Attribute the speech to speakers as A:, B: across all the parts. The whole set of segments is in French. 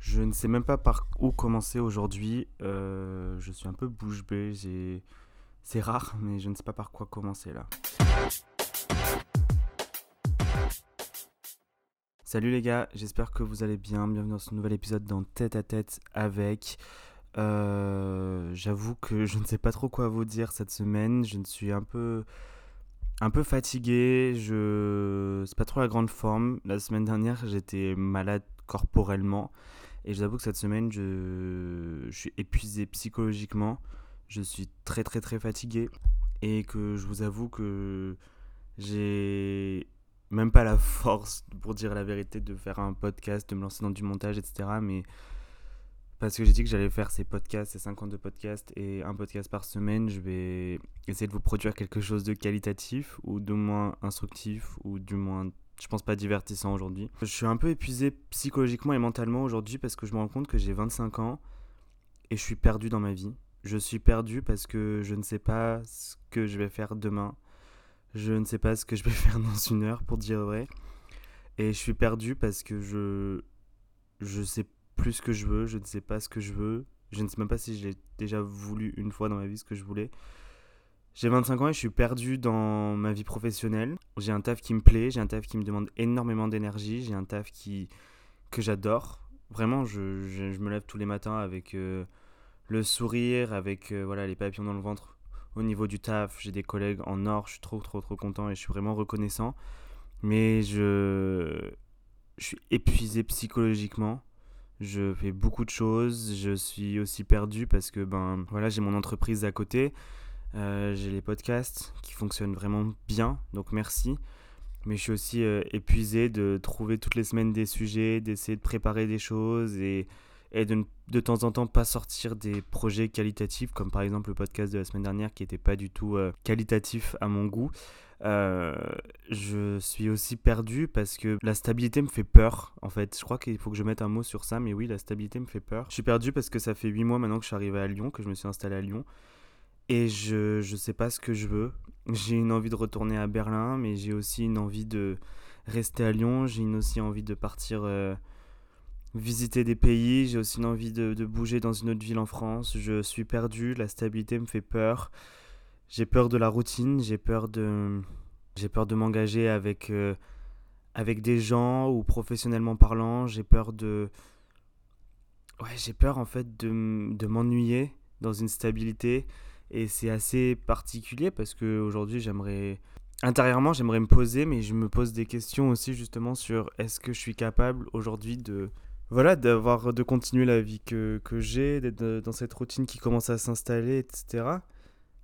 A: Je ne sais même pas par où commencer aujourd'hui. Euh, je suis un peu bouche bée. C'est rare, mais je ne sais pas par quoi commencer là. Salut les gars, j'espère que vous allez bien. Bienvenue dans ce nouvel épisode dans Tête à Tête avec. Euh, j'avoue que je ne sais pas trop quoi vous dire cette semaine. Je ne suis un peu un peu fatigué, je c'est pas trop la grande forme. La semaine dernière, j'étais malade corporellement et je vous avoue que cette semaine, je, suis épuisé psychologiquement. Je suis très très très fatigué et que je vous avoue que j'ai même pas la force pour dire la vérité de faire un podcast, de me lancer dans du montage, etc. Mais parce que j'ai dit que j'allais faire ces podcasts, ces 52 podcasts et un podcast par semaine, je vais essayer de vous produire quelque chose de qualitatif ou de moins instructif ou du moins, je pense pas divertissant aujourd'hui. Je suis un peu épuisé psychologiquement et mentalement aujourd'hui parce que je me rends compte que j'ai 25 ans et je suis perdu dans ma vie. Je suis perdu parce que je ne sais pas ce que je vais faire demain. Je ne sais pas ce que je vais faire dans une heure pour dire vrai. Et je suis perdu parce que je je sais plus ce que je veux, je ne sais pas ce que je veux, je ne sais même pas si j'ai déjà voulu une fois dans ma vie ce que je voulais. J'ai 25 ans et je suis perdu dans ma vie professionnelle. J'ai un taf qui me plaît, j'ai un taf qui me demande énormément d'énergie, j'ai un taf qui que j'adore. Vraiment, je, je, me lève tous les matins avec euh, le sourire, avec euh, voilà les papillons dans le ventre au niveau du taf. J'ai des collègues en or, je suis trop trop trop content et je suis vraiment reconnaissant. Mais je, je suis épuisé psychologiquement je fais beaucoup de choses, je suis aussi perdu parce que ben voilà j'ai mon entreprise à côté, euh, j'ai les podcasts qui fonctionnent vraiment bien, donc merci. Mais je suis aussi euh, épuisé de trouver toutes les semaines des sujets, d'essayer de préparer des choses et, et de, de temps en temps pas sortir des projets qualitatifs, comme par exemple le podcast de la semaine dernière qui n'était pas du tout euh, qualitatif à mon goût. Je suis aussi perdu parce que la stabilité me fait peur. En fait, je crois qu'il faut que je mette un mot sur ça, mais oui, la stabilité me fait peur. Je suis perdu parce que ça fait 8 mois maintenant que je suis arrivé à Lyon, que je me suis installé à Lyon. Et je ne sais pas ce que je veux. J'ai une envie de retourner à Berlin, mais j'ai aussi une envie de rester à Lyon. J'ai aussi envie de partir euh, visiter des pays. J'ai aussi une envie de, de bouger dans une autre ville en France. Je suis perdu, la stabilité me fait peur. J'ai peur de la routine, j'ai peur de, j'ai peur de m'engager avec, euh, avec des gens ou professionnellement parlant. J'ai peur de, ouais, j'ai peur en fait de, de m'ennuyer dans une stabilité et c'est assez particulier parce que aujourd'hui j'aimerais intérieurement j'aimerais me poser mais je me pose des questions aussi justement sur est-ce que je suis capable aujourd'hui de voilà d'avoir de continuer la vie que, que j'ai d'être dans cette routine qui commence à s'installer etc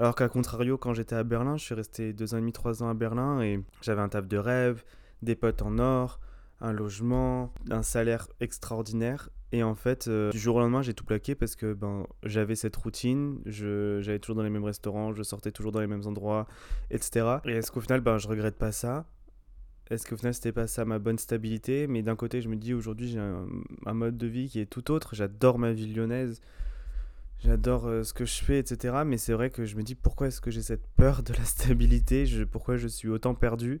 A: alors qu'à contrario, quand j'étais à Berlin, je suis resté deux ans et demi, trois ans à Berlin et j'avais un taf de rêve, des potes en or, un logement, un salaire extraordinaire. Et en fait, euh, du jour au lendemain, j'ai tout plaqué parce que ben, j'avais cette routine, j'allais toujours dans les mêmes restaurants, je sortais toujours dans les mêmes endroits, etc. Et est-ce qu'au final, ben, je regrette pas ça? Est-ce qu'au final, c'était pas ça ma bonne stabilité? Mais d'un côté, je me dis aujourd'hui, j'ai un, mode de vie qui est tout autre. J'adore ma vie lyonnaise j'adore euh, ce que je fais, etc. Mais c'est vrai que je me dis pourquoi est-ce que j'ai cette peur de la stabilité, pourquoi je suis autant perdu?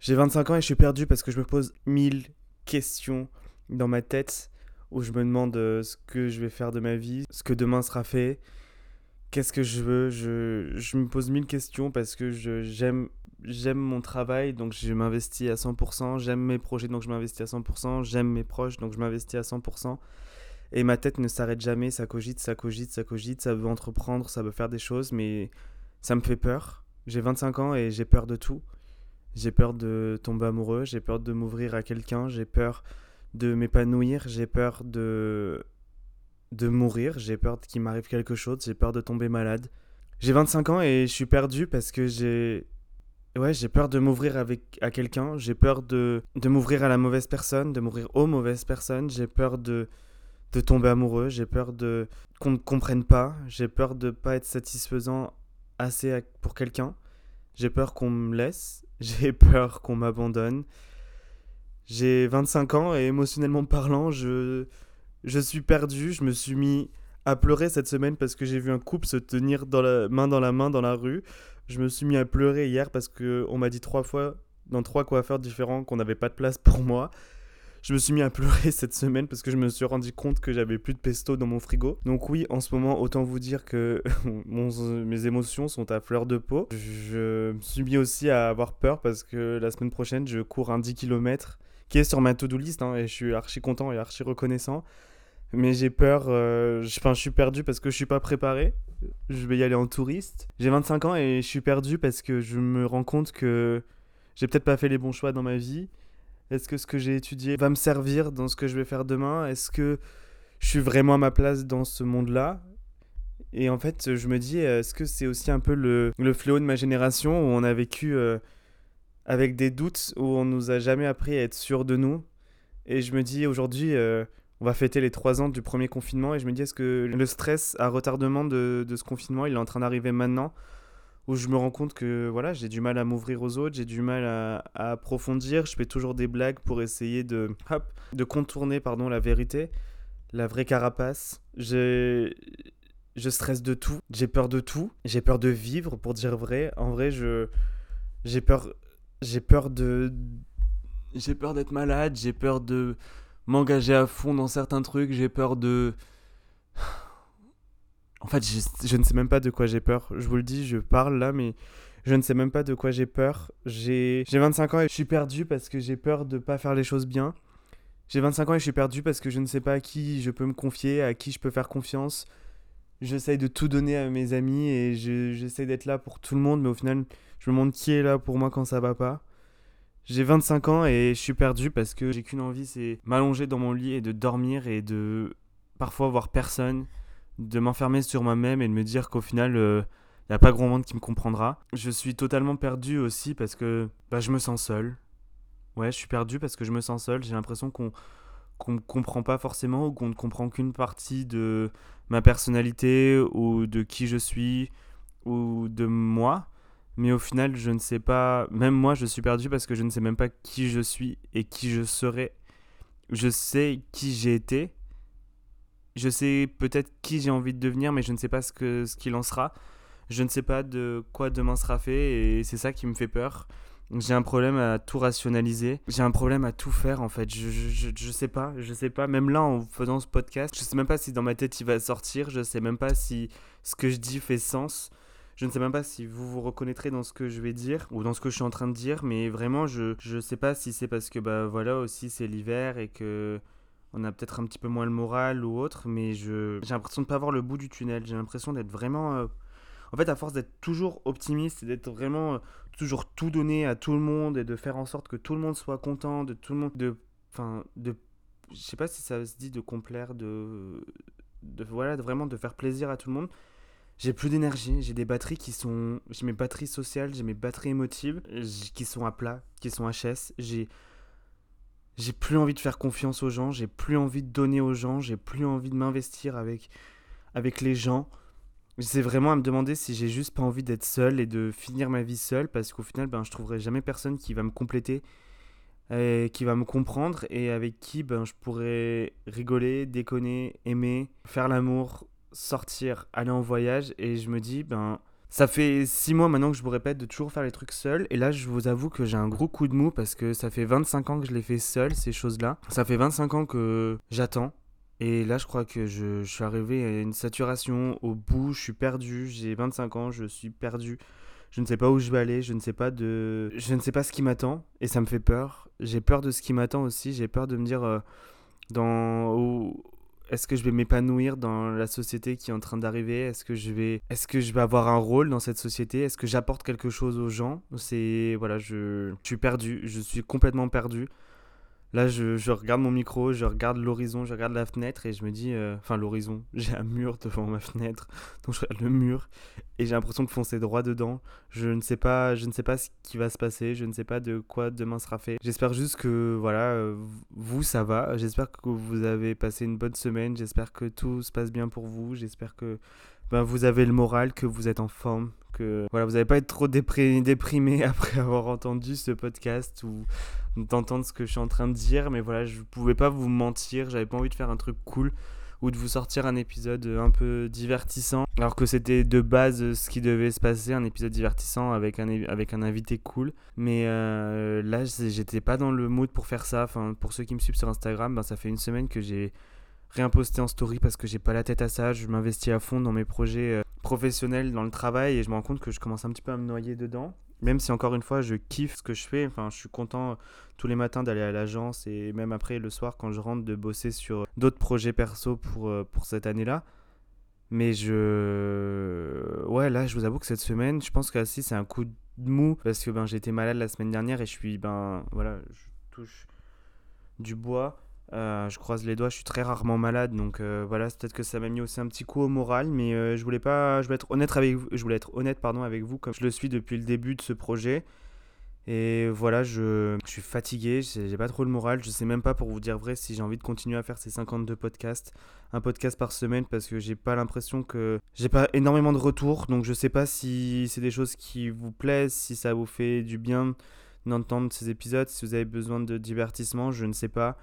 A: J'ai 25 ans et je suis perdu parce que je me pose mille questions dans ma tête où je me demande euh, ce que je vais faire de ma vie, ce que demain sera fait, qu'est-ce que je veux. Je, je, me pose mille questions parce que j'aime j'aime mon travail, donc je m'investis à 100%, j'aime mes projets, donc je m'investis à 100%, j'aime mes proches, donc je m'investis à 100%. Et ma tête ne s'arrête jamais, ça cogite, ça cogite, ça cogite, ça veut entreprendre, ça veut faire des choses, mais ça me fait peur. J'ai 25 ans et j'ai peur de tout. J'ai peur de tomber amoureux, j'ai peur de m'ouvrir à quelqu'un, j'ai peur de m'épanouir, j'ai peur de de mourir, j'ai peur qu'il m'arrive quelque chose, j'ai peur de tomber malade. J'ai 25 ans et je suis perdu parce que j'ai ouais, j'ai peur de m'ouvrir avec à quelqu'un, j'ai peur de de m'ouvrir à la mauvaise personne, de m'ouvrir aux mauvaises personnes, j'ai peur de de tomber amoureux, j'ai peur de qu'on ne comprenne pas, j'ai peur de pas être satisfaisant assez pour quelqu'un, j'ai peur qu'on me laisse, j'ai peur qu'on m'abandonne. J'ai 25 ans et émotionnellement parlant, je je suis perdu, je me suis mis à pleurer cette semaine parce que j'ai vu un couple se tenir dans la main dans la main dans la rue. Je me suis mis à pleurer hier parce que on m'a dit trois fois dans trois coiffeurs différents qu'on n'avait pas de place pour moi Je me suis mis à pleurer cette semaine parce que je me suis rendu compte que j'avais plus de pesto dans mon frigo. Donc oui, en ce moment, autant vous dire que mes émotions sont à fleur de peau. Je me suis mis aussi à avoir peur parce que la semaine prochaine, je cours un 10 km qui est sur ma to-do list hein, et je suis archi content et archi reconnaissant. Mais j'ai peur, euh, je, je suis perdu parce que je suis pas préparé. Je vais y aller en touriste. J'ai 25 ans et je suis perdu parce que je me rends compte que j'ai peut-être pas fait les bons choix dans ma vie. Est-ce que ce que j'ai étudié va me servir dans ce que je vais faire demain? Est-ce que je suis vraiment à ma place dans ce monde-là? Et en fait, je me dis, est-ce que c'est aussi un peu le, le, fléau de ma génération où on a vécu euh, avec des doutes, où on nous a jamais appris à être sûr de nous? Et je me dis, aujourd'hui, euh, on va fêter les trois ans du premier confinement et je me dis, est-ce que le stress à retardement de, de ce confinement, il est en train d'arriver maintenant? Où je me rends compte que voilà, j'ai du mal à m'ouvrir aux autres, j'ai du mal à, approfondir, je fais toujours des blagues pour essayer de, hop, de contourner pardon, la vérité, la vraie carapace. Je, je stresse de tout, j'ai peur de tout, j'ai peur de vivre pour dire vrai. En vrai, je j'ai peur j'ai peur de j'ai peur d'être malade, j'ai peur de m'engager à fond dans certains trucs, j'ai peur de en fait, je, ne sais même pas de quoi j'ai peur. Je vous le dis, je parle là, mais je ne sais même pas de quoi j'ai peur. J'ai 25 ans et je suis perdu parce que j'ai peur de ne pas faire les choses bien. J'ai 25 ans et je suis perdu parce que je ne sais pas à qui je peux me confier, à qui je peux faire confiance. J'essaye de tout donner à mes amis et j'essaye d'être là pour tout le monde, mais au final, je me demande qui est là pour moi quand ça va pas. J'ai 25 ans et je suis perdu parce que j'ai qu'une envie, c'est m'allonger dans mon lit et de dormir et de parfois voir personne de m'enfermer sur moi-même et de me dire qu'au final, il euh, n'y a pas grand monde qui me comprendra. Je suis totalement perdu aussi parce que bah, je me sens seul. Ouais, je suis perdu parce que je me sens seul. J'ai l'impression qu'on qu'on ne comprend pas forcément ou qu'on ne comprend qu'une partie de ma personnalité ou de qui je suis ou de moi. Mais au final, je ne sais pas, même moi, je suis perdu parce que je ne sais même pas qui je suis et qui je serai. Je sais qui j'ai été, je sais peut-être qui j'ai envie de devenir, mais je ne sais pas ce qu'il ce en sera. Je ne sais pas de quoi demain sera fait et c'est ça qui me fait peur. J'ai un problème à tout rationaliser. J'ai un problème à tout faire en fait. Je, je, je, sais pas, je sais pas. Même là en faisant ce podcast, je sais même pas si dans ma tête il va sortir. Je sais même pas si ce que je dis fait sens. Je ne sais même pas si vous vous reconnaîtrez dans ce que je vais dire ou dans ce que je suis en train de dire. Mais vraiment, je, je sais pas si c'est parce que bah voilà aussi c'est l'hiver et que on a peut-être un petit peu moins le moral ou autre, mais je, j'ai l'impression de ne pas voir le bout du tunnel. J'ai l'impression d'être vraiment. Euh, en fait, à force d'être toujours optimiste et d'être vraiment euh, toujours tout donné à tout le monde et de faire en sorte que tout le monde soit content, de tout le monde. De. Enfin, de. Je sais pas si ça se dit de complaire, de. de voilà, vraiment de faire plaisir à tout le monde. J'ai plus d'énergie, j'ai des batteries qui sont. J'ai mes batteries sociales, j'ai mes batteries émotives qui sont à plat, qui sont HS. J'ai j'ai plus envie de faire confiance aux gens, j'ai plus envie de donner aux gens, j'ai plus envie de m'investir avec, avec les gens. C'est vraiment à me demander si j'ai juste pas envie d'être seul et de finir ma vie seul parce qu'au final, ben, je trouverai jamais personne qui va me compléter, et qui va me comprendre et avec qui ben, je pourrais rigoler, déconner, aimer, faire l'amour, sortir, aller en voyage. Et je me dis, ben, ça fait six mois maintenant que je vous répète de toujours faire les trucs seul. Et là, je vous avoue que j'ai un gros coup de mou parce que ça fait 25 ans que je les fais seul, ces choses-là. Ça fait 25 ans que j'attends. Et là, je crois que je, suis arrivé à une saturation au bout. Je suis perdu. J'ai 25 ans, je suis perdu. Je ne sais pas où je vais aller. Je ne sais pas de. Je ne sais pas ce qui m'attend. Et ça me fait peur. J'ai peur de ce qui m'attend aussi. J'ai peur de me dire. Euh, dans est-ce que je vais m'épanouir dans la société qui est en train d'arriver? Est-ce que je vais est-ce que je vais avoir un rôle dans cette société? Est-ce que j'apporte quelque chose aux gens? C'est voilà, je, je suis perdu, je suis complètement perdu. Là, je, regarde mon micro, je regarde l'horizon, je regarde la fenêtre et je me dis, euh, enfin l'horizon, j'ai un mur devant ma fenêtre, donc je regarde le mur et j'ai l'impression de foncer droit dedans. Je ne sais pas, je ne sais pas ce qui va se passer, je ne sais pas de quoi demain sera fait. J'espère juste que voilà, euh, vous ça va. J'espère que vous avez passé une bonne semaine. J'espère que tout se passe bien pour vous. J'espère que ben, vous avez le moral, que vous êtes en forme, que voilà, vous n'allez pas être trop déprimé après avoir entendu ce podcast ou d'entendre ce que je suis en train de dire, mais voilà, je pouvais pas vous mentir, j'avais pas envie de faire un truc cool. ou de vous sortir un épisode un peu divertissant, alors que c'était de base ce qui devait se passer, un épisode divertissant avec un, avec un invité cool. Mais euh, là, j'étais pas dans le mood pour faire ça. Enfin, pour ceux qui me suivent sur Instagram, ben, ça fait une semaine que j'ai rien posté en story parce que j'ai pas la tête à ça. Je m'investis à fond dans mes projets euh, professionnels, dans le travail, et je me rends compte que je commence un petit peu à me noyer dedans. Même si encore une fois, je kiffe ce que je fais. Enfin, je suis content tous les matins d'aller à l'agence et même après le soir quand je rentre de bosser sur d'autres projets perso pour, euh, pour cette année-là. Mais je. Ouais, là, je vous avoue que cette semaine, je pense que c'est un coup de mou parce que ben, été malade la semaine dernière et je suis. Ben voilà, je touche du bois. Euh, je croise les doigts, je suis très rarement malade, donc euh, voilà, peut-être que ça m'a mis aussi un petit coup au moral, mais je voulais pas, je voulais être honnête avec vous, je voulais être honnête pardon avec vous comme je le suis depuis le début de ce projet. Et voilà, je, suis fatigué, j'ai pas trop le moral. Je sais même pas, pour vous dire vrai, si j'ai envie de continuer à faire ces 52 podcasts, un podcast par semaine, parce que j'ai pas l'impression que. J'ai pas énormément de retours, donc je sais pas si c'est des choses qui vous plaisent, si ça vous fait du bien d'entendre ces épisodes, si vous avez besoin de divertissement, je ne sais pas.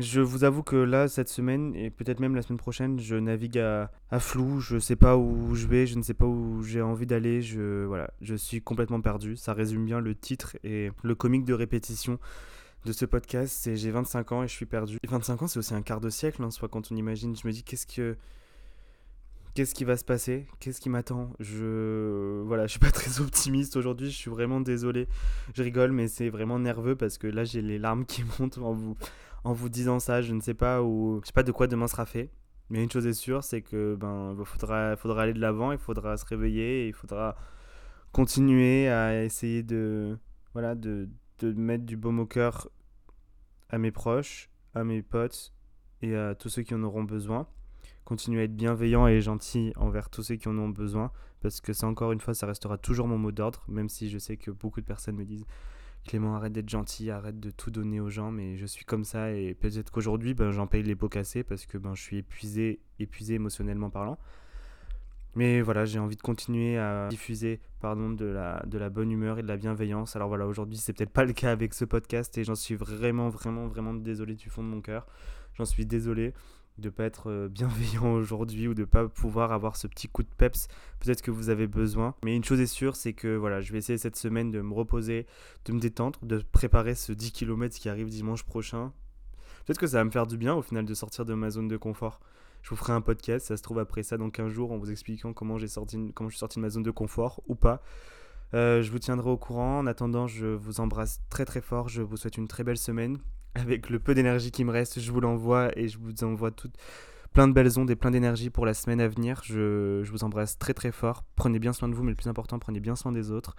A: Je vous avoue que là, cette semaine, et peut-être même la semaine prochaine, je navigue à, flou, je ne sais pas où je vais, je ne sais pas où j'ai envie d'aller, je, voilà, je suis complètement perdu. Ça résume bien le titre et le comique de répétition de ce podcast, c'est j'ai 25 ans et je suis perdu. 25 ans, c'est aussi un quart de siècle, hein, soit quand on imagine, je me dis qu'est-ce que... Qui va se passer? Qu'est-ce qui m'attend? Je voilà, je suis pas très optimiste aujourd'hui, je suis vraiment désolé. Je rigole mais c'est vraiment nerveux parce que là j'ai les larmes qui montent en vous en vous disant ça. Je ne sais pas où, pas de quoi demain sera fait. Mais une chose est sûre, c'est que ben faudra, faudra aller de l'avant, il faudra se réveiller, il faudra continuer à essayer de voilà de, de mettre du baume au cœur à mes proches, à mes potes et à tous ceux qui en auront besoin. Continuer à être bienveillant et gentil envers tous ceux qui en ont besoin, parce que ça encore une fois, ça restera toujours mon mot d'ordre, même si je sais que beaucoup de personnes me disent Clément, arrête d'être gentil, arrête de tout donner aux gens, mais je suis comme ça et peut-être qu'aujourd'hui, ben, j'en paye les pots cassés parce que ben, je suis épuisé, épuisé émotionnellement parlant. Mais voilà, j'ai envie de continuer à diffuser pardon, de, la, de la bonne humeur et de la bienveillance. Alors voilà, aujourd'hui, c'est peut-être pas le cas avec ce podcast et j'en suis vraiment, vraiment, vraiment désolé du fond de mon cœur. J'en suis désolé de pas être euh, bienveillant aujourd'hui ou de pas pouvoir avoir ce petit coup de peps peut-être que vous avez besoin. Mais une chose est sûre c'est que voilà je vais essayer cette semaine de me reposer de me détendre de préparer ce 10 km qui arrive dimanche prochain. Peut-être que ça va me faire du bien au final de sortir de ma zone de confort. Je vous ferai un podcast ça se trouve après ça dans 15 jours en vous expliquant comment j'ai sorti comment je suis sorti de ma zone de confort ou pas. Euh, je vous tiendrai au courant. En attendant je vous embrasse très très fort. Je vous souhaite une très belle semaine avec le peu d'énergie qui me reste, je vous l'envoie et je vous envoie toutes plein de belles ondes et plein d'énergie pour la semaine à venir. Je, vous embrasse très très fort. Prenez bien soin de vous, mais le plus important, prenez bien soin des autres.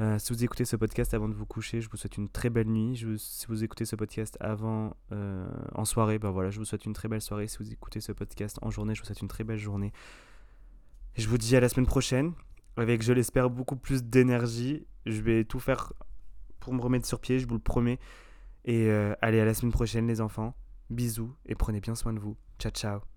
A: Euh, si vous écoutez ce podcast avant de vous coucher, je vous souhaite une très belle nuit. Si vous écoutez ce podcast avant euh, en soirée, ben voilà, je vous souhaite une très belle soirée. Si vous écoutez ce podcast en journée, je vous souhaite une très belle journée. Je vous dis à la semaine prochaine avec, je l'espère, beaucoup plus d'énergie. Je vais tout faire pour me remettre sur pied, je vous le promets. Et euh, allez, à la semaine prochaine, les enfants. Bisous et prenez bien soin de vous. Ciao, ciao.